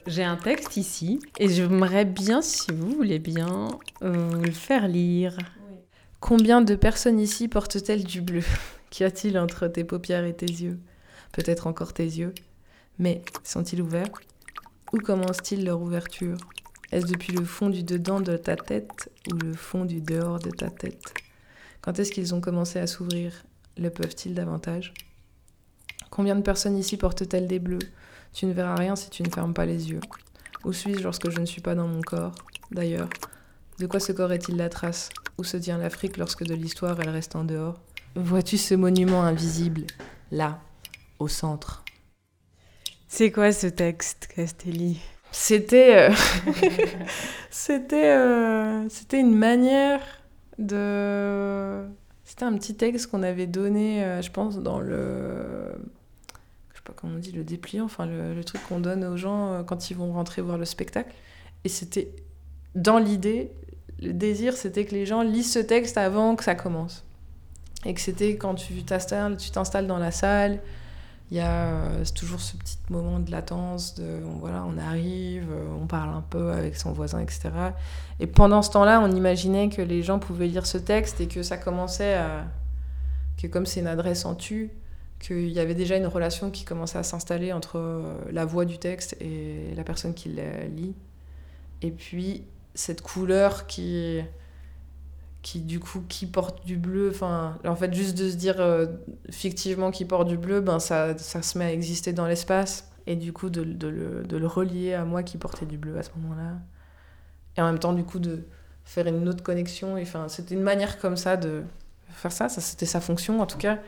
J'ai un texte ici et j'aimerais bien, si vous voulez bien, euh, vous le faire lire. Combien de personnes ici portent-elles du bleu? [laughs] Qu'y a-t-il entre tes paupières et tes yeux? Peut-être encore tes yeux. Mais sont-ils ouverts? Où commence-t-il leur ouverture? Est-ce depuis le fond du dedans de ta tête ou le fond du dehors de ta tête? Quand est-ce qu'ils ont commencé à s'ouvrir? Le peuvent-ils davantage? Combien de personnes ici portent-elles des bleus? Tu ne verras rien si tu ne fermes pas les yeux. Où suis-je lorsque je ne suis pas dans mon corps? D'ailleurs, de quoi ce corps est-il la trace? Où se tient l'Afrique lorsque de l'histoire elle reste en dehors? Vois-tu ce monument invisible, là, au centre c'est quoi ce texte, Castelli? C'était, euh, [laughs] c'était, euh, c'était une manière de. C'était un petit texte qu'on avait donné, euh, je pense, dans le. Je sais pas comment on dit, le dépliant, enfin le, truc qu'on donne aux gens quand ils vont rentrer voir le spectacle. Et c'était dans l'idée, le désir, c'était que les gens lisent ce texte avant que ça commence. Et que c'était quand tu t'installes dans la salle, il y a euh, toujours ce petit moment de latence, de voilà, on arrive, euh, on parle un peu avec son voisin, etc. Et pendant ce temps-là, on imaginait que les gens pouvaient lire ce texte et que ça commençait à. que comme c'est une adresse en tu, qu'il y avait déjà une relation qui commençait à s'installer entre euh, la voix du texte et la personne qui la lit. Et puis cette couleur qui qui du coup qui porte du bleu enfin en fait juste de se dire euh, fictivement qui porte du bleu ben ça, ça se met à exister dans l'espace. Et du coup de, de, le, de, le, relier à moi qui portais du bleu à ce moment-là. Et en même temps du coup de faire une autre connexion. Et enfin c'était une manière comme ça de faire ça. Ça c'était sa fonction en tout cas.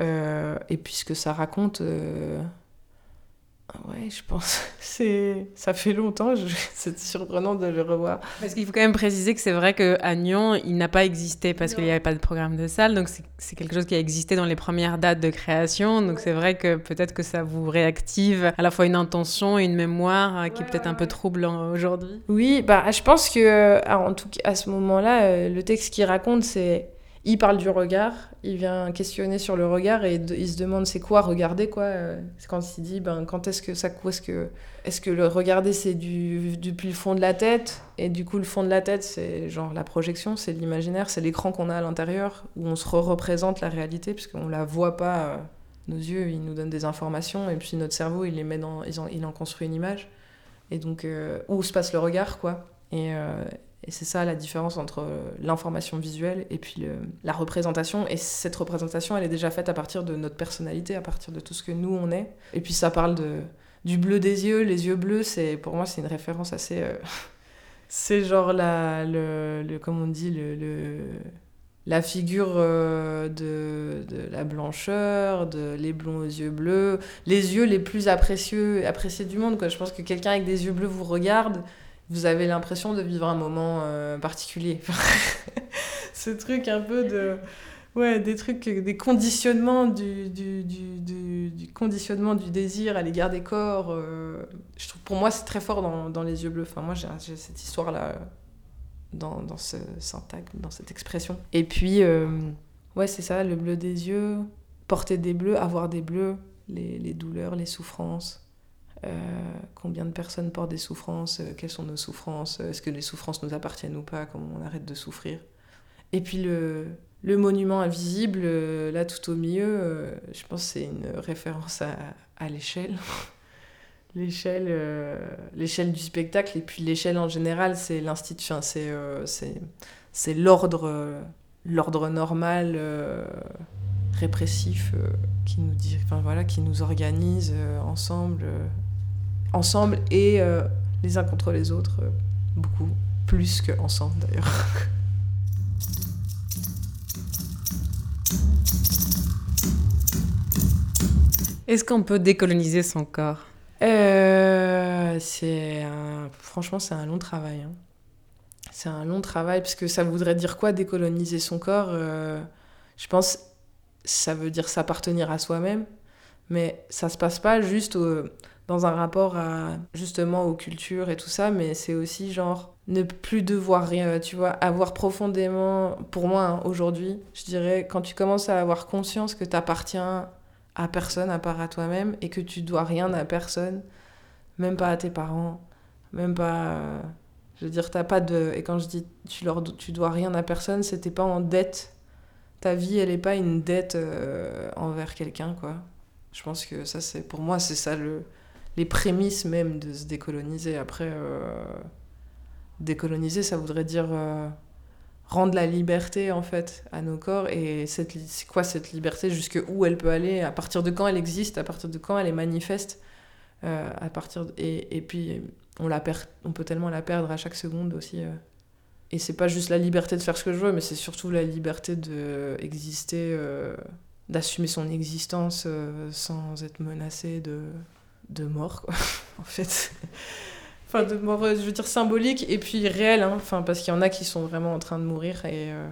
Euh, et puisque ça raconte euh, Ouais, je pense. [laughs] C'est, ça fait longtemps. je- [laughs] C'est surprenant de le revoir. Parce qu'il faut quand même préciser que c'est vrai qu'à Nyon, il n'a pas existé parce qu'il n'y avait pas de programme de salle. Donc c'est- quelque chose qui a existé dans les premières dates de création. Donc c'est vrai que peut-être que ça vous réactive à la fois une intention et une mémoire euh, qui est peut-être un peu trouble en- aujourd'hui. Oui, bah, je pense que, euh, en tout cas, à ce moment-là, euh, le texte qu'il raconte, c'est. Il parle du regard, il vient questionner sur le regard et il se demande c'est quoi regarder, quoi. euh, C'est quand il dit, ben, quand est-ce que ça. Est-ce que, est que le regarder, c'est du, depuis le fond de la tête? Et du coup, le fond de la tête, c'est genre la projection, c'est l'imaginaire, c'est l'écran qu'on a à l'intérieur, où on se re-représente la réalité, puisqu'on la voit pas. euh, nos yeux, ils nous donnent des informations, et puis notre cerveau, il les met dans. ils en- il en construit une image. Et donc, euh, où se passe le regard, quoi. Et, et c'est ça la différence entre euh, l'information visuelle et puis la représentation. Et cette représentation, elle est déjà faite à partir de notre personnalité, à partir de tout ce que nous, on est. Et puis ça parle de, du bleu des yeux. Les yeux bleus, c'est pour moi, c'est une référence assez... euh, [laughs] c'est genre la, le, le... On dit, le... la figure euh, de, de la blancheur, de les blonds aux yeux bleus, les yeux les plus apprécieux, appréciés du monde. Je pense que quelqu'un avec des yeux bleus vous regarde, vous avez l'impression de vivre un moment euh, particulier. [laughs] Ce truc un peu de... Ouais, des trucs, des conditionnements du, du, du, du- conditionnement du désir à l'égard des corps. euh, je trouve, pour moi, c'est très fort dans, dans les yeux bleus. Enfin, moi, j'ai cette histoire-là dans, dans ce syntagme, dans cette expression. Et puis, euh, ouais, c'est ça, le bleu des yeux, porter des bleus, avoir des bleus, les, les douleurs, les souffrances. Euh, combien de personnes portent des souffrances euh, Quelles sont nos souffrances Est-ce que les souffrances nous appartiennent ou pas Comment on arrête de souffrir Et puis le, monument invisible, euh, là tout au milieu, euh, je pense que c'est une référence à, l'échelle. [laughs] l'échelle, euh, l'échelle du spectacle et puis l'échelle en général, c'est l'institut, enfin, c'est, euh, c'est, l'ordre, euh, l'ordre normal. euh, répressif euh, qui nous dit enfin voilà qui nous organise euh, ensemble euh, ensemble et euh, les uns contre les autres euh, beaucoup plus que ensemble d'ailleurs. Est-ce qu'on peut décoloniser son corps? Euh, c'est un- franchement c'est un long travail hein. c'est un long travail parce que ça voudrait dire quoi décoloniser son corps? Je pense ça veut dire s'appartenir à soi-même mais ça se passe pas juste au- dans un rapport à justement aux cultures et tout ça mais c'est aussi genre ne plus devoir rien tu vois avoir profondément pour moi hein, aujourd'hui je dirais quand tu commences à avoir conscience que t'appartiens à personne à part à toi-même et que tu dois rien à personne même pas à tes parents même pas euh, je veux dire t'as pas de et quand je dis tu leur tu dois rien à personne c'était pas en dette. Ta vie elle est pas une dette euh, envers quelqu'un quoi. Je pense que ça c'est pour moi c'est ça le les prémices même de se décoloniser. Après euh, décoloniser ça voudrait dire euh, rendre la liberté en fait à nos corps. Et c'est quoi cette liberté? Jusque où elle peut aller? À partir de quand elle existe? À partir de quand elle est manifeste? Euh, à partir de- et, et puis on la perd on peut tellement la perdre à chaque seconde aussi et c'est pas juste la liberté de faire ce que je veux mais c'est surtout la liberté de exister euh, d'assumer son existence sans être menacé de de mort quoi [laughs] en fait enfin de mort je veux dire symbolique et puis réelle hein. enfin parce qu'il y en a qui sont vraiment en train de mourir et euh,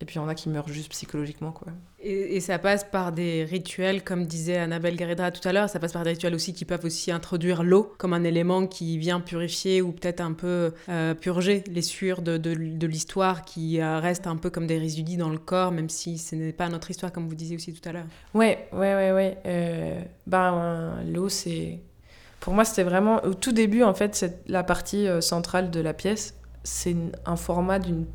et puis il y en a qui meurent juste psychologiquement quoi Et, et ça passe par des rituels, comme disait Annabelle Garridra tout à l'heure, ça passe par des rituels aussi qui peuvent aussi introduire l'eau comme un élément qui vient purifier ou peut-être un peu euh, purger les sueurs de, de, de l'histoire qui euh, restent un peu comme des résidus dans le corps, même si ce n'est pas notre histoire, comme vous disiez aussi tout à l'heure. Ouais, ouais, ouais, ouais. Euh, ben, l'eau, c'est. Pour moi, c'était vraiment. Au tout début, en fait, c'est la partie euh, centrale de la pièce. C'est un format d'une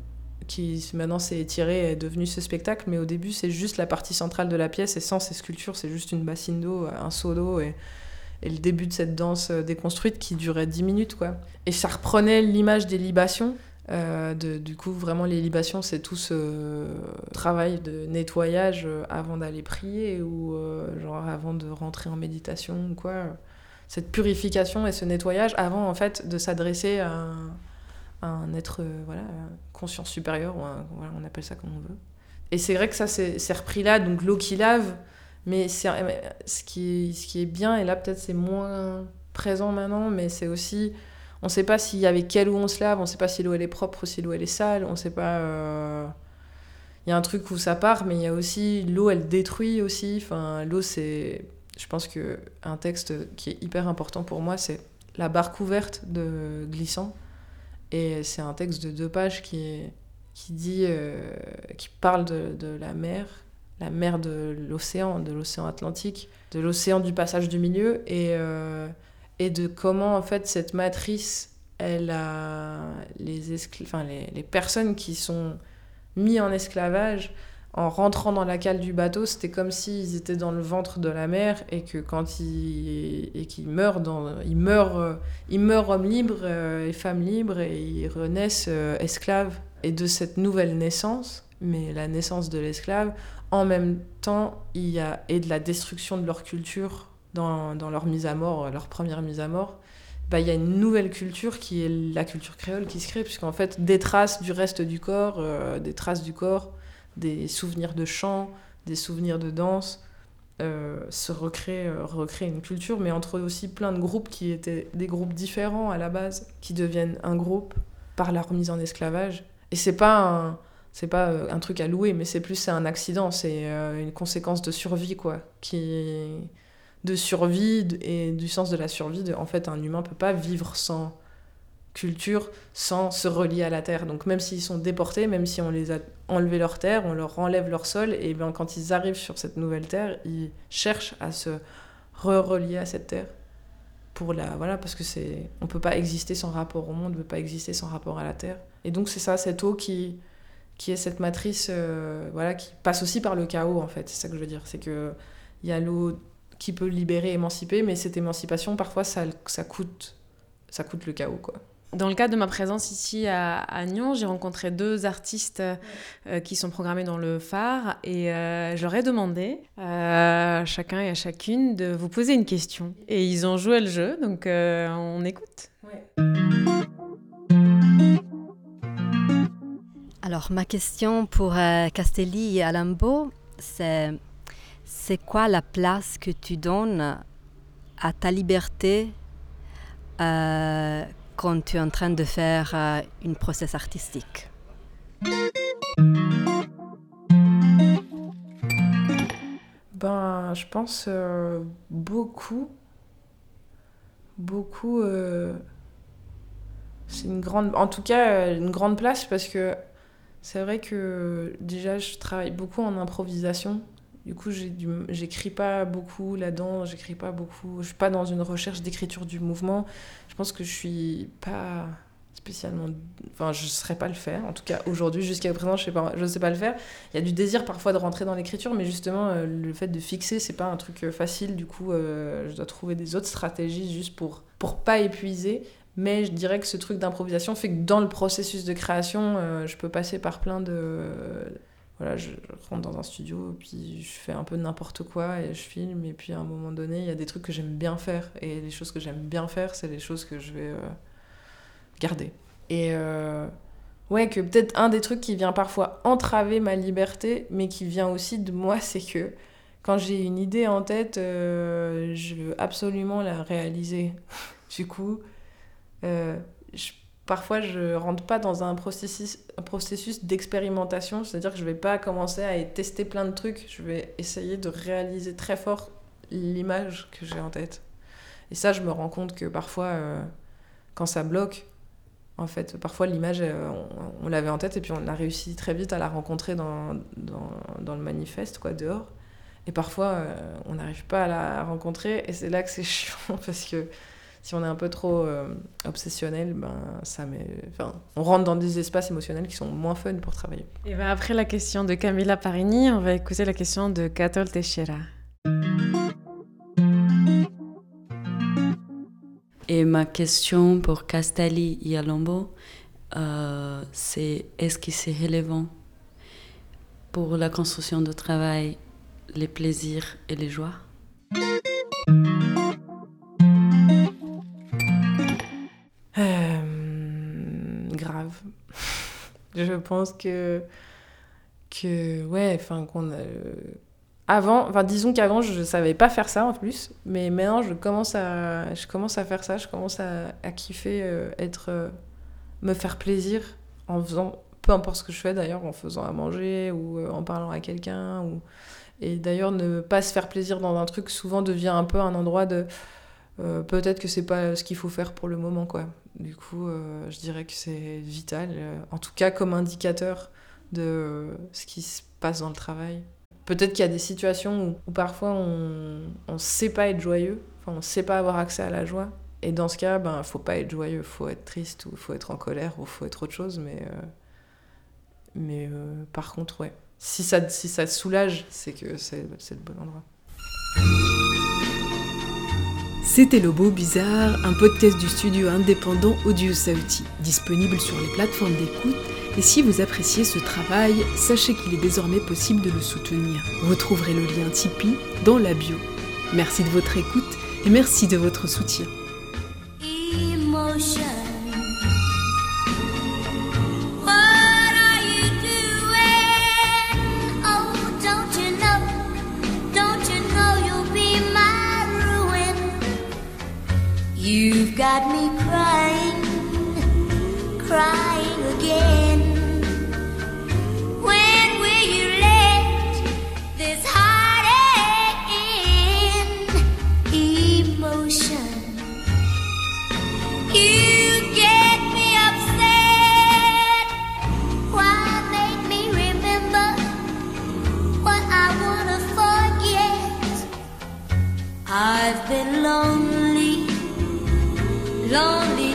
qui maintenant s'est étiré et est devenu ce spectacle, mais au début c'est juste la partie centrale de la pièce et sans ces sculptures c'est juste une bassine d'eau, un seau d'eau et, le début de cette danse euh, déconstruite qui durait 10 minutes quoi. Et ça reprenait l'image des libations. euh, du coup, vraiment, les libations, c'est tout ce travail de nettoyage euh, avant d'aller prier ou euh, genre avant de rentrer en méditation ou quoi. Cette purification et ce nettoyage avant, en fait, de s'adresser à un, un être, euh, voilà, conscience supérieure, ou on appelle ça comme on veut. Et c'est vrai que ça, c'est repris là, donc l'eau qui lave, Mais c'est, ce, qui, ce qui est bien, et là peut-être c'est moins présent maintenant, mais c'est aussi, on ne sait pas s'il y avec quelle eau on se lave, on ne sait pas si l'eau elle est propre ou si l'eau elle est sale, on ne sait pas... Euh, il y a un truc où ça part, mais il y a aussi l'eau, elle détruit aussi. Enfin, l'eau, c'est, je pense que un texte qui est hyper important pour moi, c'est la barre couverte de Glissant. Et c'est un texte de deux pages qui qui dit, euh, qui parle de, de, la mer, la mer de l'océan, de l'océan Atlantique, de l'océan du passage du milieu, et, euh, et de comment en fait cette matrice, elle les, enfin, les, les personnes qui sont mises en esclavage en rentrant dans la cale du bateau, c'était comme s'ils étaient dans le ventre de la mer et que quand ils, et qu'ils meurent, dans, ils, meurent, hommes libres et femmes libres et ils renaissent esclaves et de cette nouvelle naissance, mais la naissance de l'esclave, en même temps, il y a et de la destruction de leur culture dans, dans leur mise à mort, leur première mise à mort. Bah, il y a une nouvelle culture qui est la culture créole qui se crée, puisqu'en fait, des traces du reste du corps, euh, des traces du corps, des souvenirs de chant, des souvenirs de danse, euh, se recréent, euh, recréent une culture, mais entre aussi plein de groupes qui étaient des groupes différents à la base, qui deviennent un groupe par la remise en esclavage. Et c'est pas un, c'est pas euh, un truc à louer, mais c'est plus c'est un accident, c'est une conséquence de survie quoi, qui de survie et du sens de la survie. De, en fait, un humain peut pas vivre sans culture, sans se relier à la terre. Donc même s'ils sont déportés, même si on les a enlevé leur terre, on leur enlève leur sol, et bien quand ils arrivent sur cette nouvelle terre, ils cherchent à se re-relier à cette terre pour la voilà parce que c'est on peut pas exister sans rapport au monde, on peut pas exister sans rapport à la terre. Et donc c'est ça, cette eau qui, qui est cette matrice euh, voilà, qui passe aussi par le chaos, en fait. C'est ça que je veux dire. C'est qu'il y a l'eau qui peut libérer, émanciper, mais cette émancipation, parfois, ça, ça, coûte, ça coûte le chaos, quoi. Dans le cadre de ma présence ici à, à Nyon, j'ai rencontré deux artistes euh, qui sont programmés dans le phare et euh, j'aurais demandé à chacun et à chacune de vous poser une question. Et ils ont joué le jeu, donc on écoute. Alors, ma question pour euh, Castelli et Alambo, c'est c'est quoi la place que tu donnes à ta liberté euh, quand tu es en train de faire euh, une process artistique Ben, je pense euh, beaucoup, beaucoup. Euh, c'est une grande, en tout cas, une grande place parce que c'est vrai que déjà, je travaille beaucoup en improvisation. Du coup, j'écris pas beaucoup là-dedans, j'écris pas beaucoup. Je suis pas dans une recherche d'écriture du mouvement. Je pense que je suis pas spécialement. Enfin, je saurais pas le faire. En tout cas, aujourd'hui, jusqu'à présent, je sais pas, je sais pas le faire. Il y a du désir parfois de rentrer dans l'écriture, mais justement, euh, le fait de fixer, c'est pas un truc euh, facile. Du coup, euh, je dois trouver des autres stratégies juste pour pour pas épuiser. Mais je dirais que ce truc d'improvisation fait que dans le processus de création, je peux passer par plein de... Voilà, je rentre dans un studio, puis je fais un peu n'importe quoi et je filme. Et puis à un moment donné, il y a des trucs que j'aime bien faire. Et les choses que j'aime bien faire, c'est les choses que je vais euh, garder. Et euh, ouais, que peut-être un des trucs qui vient parfois entraver ma liberté, mais qui vient aussi de moi, [laughs] c'est que quand j'ai une idée en tête, je veux absolument la réaliser. [laughs] du coup, euh, je, parfois, je rentre pas dans un processus, d'expérimentation, c'est-à-dire que je vais pas commencer à tester plein de trucs, je vais essayer de réaliser très fort l'image que j'ai en tête. Et ça, je me rends compte que parfois, euh, quand ça bloque, en fait, parfois l'image, euh, on, l'avait en tête et puis on a réussi très vite à la rencontrer dans, dans, dans le manifeste, quoi, dehors. Et parfois, euh, on n'arrive pas à la rencontrer et c'est là que c'est [laughs] chiant parce que si on est un peu trop euh, obsessionnel, ben, ça met... enfin, on rentre dans des espaces émotionnels qui sont moins fun pour travailler. Et ben après la question de Camila Parini, on va écouter la question de Catol Teixeira. Et ma question pour Castelli et Alombo, euh, c'est est-ce que c'est relevant pour la construction de travail les plaisirs et les joies? Je pense que, que ouais, enfin, qu'on Avant, enfin disons qu'avant je savais pas faire ça en plus, mais maintenant je commence à, je à faire ça, je commence à, kiffer euh, être, euh, me faire plaisir en faisant, peu importe ce que je fais d'ailleurs, en faisant à manger ou euh, en parlant à quelqu'un ou et d'ailleurs ne pas se faire plaisir dans un truc souvent devient un peu un endroit de peut-être que c'est pas ce qu'il faut faire pour le moment quoi. Du coup, je dirais que c'est vital, en tout cas comme indicateur de ce qui se passe dans le travail. Peut-être qu'il y a des situations où, parfois on ne sait pas être joyeux, enfin, on sait pas avoir accès à la joie. Et dans ce cas, ben, faut pas être joyeux, faut être triste, ou faut être en colère, ou faut être autre chose. Mais, euh, mais euh, par contre, ouais. Si ça, si ça soulage, c'est que c'est le bon endroit. C'était Le Beau Bizarre, un podcast du studio indépendant Audio Sauti, disponible sur les plateformes d'écoute et si vous appréciez ce travail, sachez qu'il est désormais possible de le soutenir. Vous trouverez le lien Tipeee dans la bio. Merci de votre écoute et merci de votre soutien. You've got me crying, crying again. When will you let this heartache in? Emotion. You get me upset. Why make me remember what I wanna forget? I've been lonely lonely.